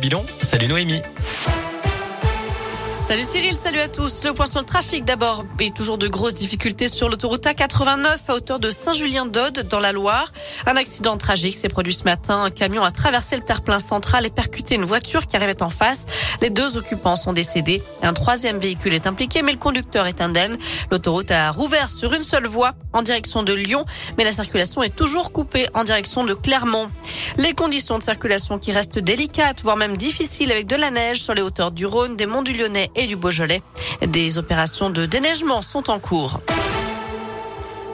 Bilan, salut Noémie. Salut Cyril, salut à tous. Le point sur le trafic d'abord et toujours de grosses difficultés sur l'autoroute A89 à hauteur de Saint-Julien-d'Aude dans la Loire. Un accident tragique s'est produit ce matin. Un camion a traversé le terre-plein central et percuté une voiture qui arrivait en face. Les deux occupants sont décédés. Un troisième véhicule est impliqué mais le conducteur est indemne. L'autoroute a rouvert sur une seule voie en direction de Lyon mais la circulation est toujours coupée en direction de Clermont. Les conditions de circulation qui restent délicates voire même difficiles avec de la neige sur les hauteurs du Rhône, des monts du Lyonnais et du Beaujolais. Des opérations de déneigement sont en cours.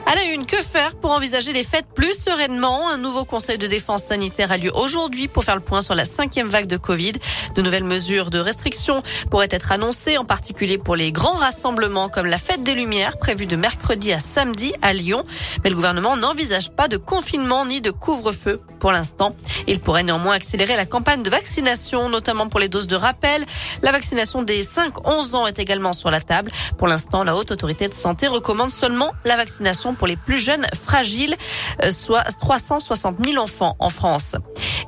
À la une, que faire pour envisager les fêtes plus sereinement? Un nouveau conseil de défense sanitaire a lieu aujourd'hui pour faire le point sur la cinquième vague de Covid. De nouvelles mesures de restriction pourraient être annoncées, en particulier pour les grands rassemblements comme la fête des Lumières prévue de mercredi à samedi à Lyon. Mais le gouvernement n'envisage pas de confinement ni de couvre-feu pour l'instant. Il pourrait néanmoins accélérer la campagne de vaccination, notamment pour les doses de rappel. La vaccination des 5-11 ans est également sur la table. Pour l'instant, la Haute Autorité de Santé recommande seulement la vaccination pour les plus jeunes fragiles, euh, soit 360 000 enfants en France.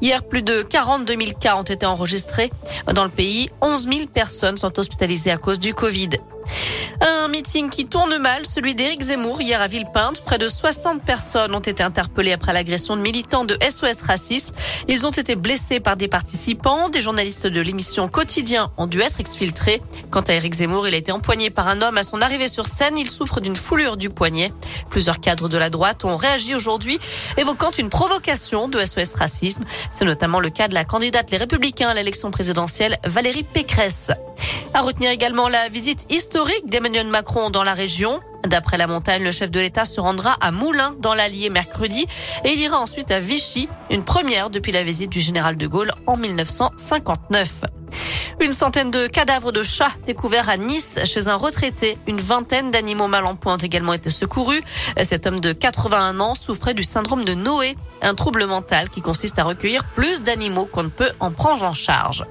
Hier, plus de 42 000 cas ont été enregistrés dans le pays. 11 000 personnes sont hospitalisées à cause du Covid. Un meeting qui tourne mal, celui d'Éric Zemmour hier à Villepinte. Près de 60 personnes ont été interpellées après l'agression de militants de SOS Racisme. Ils ont été blessés par des participants. Des journalistes de l'émission Quotidien ont dû être exfiltrés. Quant à Éric Zemmour, il a été empoigné par un homme à son arrivée sur scène. Il souffre d'une foulure du poignet. Plusieurs cadres de la droite ont réagi aujourd'hui, évoquant une provocation de SOS Racisme. C'est notamment le cas de la candidate Les Républicains à l'élection présidentielle, Valérie Pécresse. À retenir également la visite historique d'Emmanuel Macron dans la région. D'après la montagne, le chef de l'État se rendra à Moulins dans l'Allier mercredi et il ira ensuite à Vichy, une première depuis la visite du général de Gaulle en 1959. Une centaine de cadavres de chats découverts à Nice chez un retraité. Une vingtaine d'animaux mal en point ont également été secourus. Cet homme de 81 ans souffrait du syndrome de Noé, un trouble mental qui consiste à recueillir plus d'animaux qu'on ne peut en prendre en charge.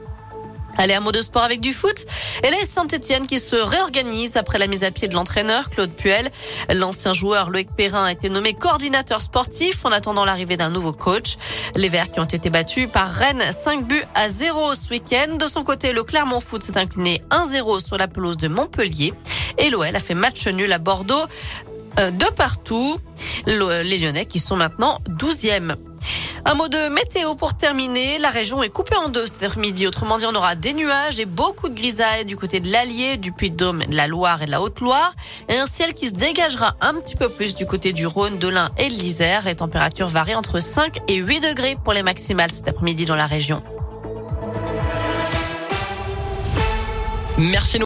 Allez, un mot de sport avec du foot. Et là, Saint-Etienne qui se réorganise après la mise à pied de l'entraîneur Claude Puel. L'ancien joueur Loïc Perrin a été nommé coordinateur sportif en attendant l'arrivée d'un nouveau coach. Les Verts qui ont été battus par Rennes 5 buts à 0 ce week-end. De son côté, le Clermont Foot s'est incliné 1-0 sur la pelouse de Montpellier. Et l'OL a fait match nul à Bordeaux euh, de partout. Les Lyonnais qui sont maintenant 12e. Un mot de météo pour terminer. La région est coupée en deux cet après-midi. Autrement dit, on aura des nuages et beaucoup de grisailles du côté de l'Allier, du Puy-de-Dôme, de la Loire et de la Haute-Loire. Et un ciel qui se dégagera un petit peu plus du côté du Rhône, de l'Ain et de l'Isère. Les températures varient entre 5 et 8 degrés pour les maximales cet après-midi dans la région. Merci.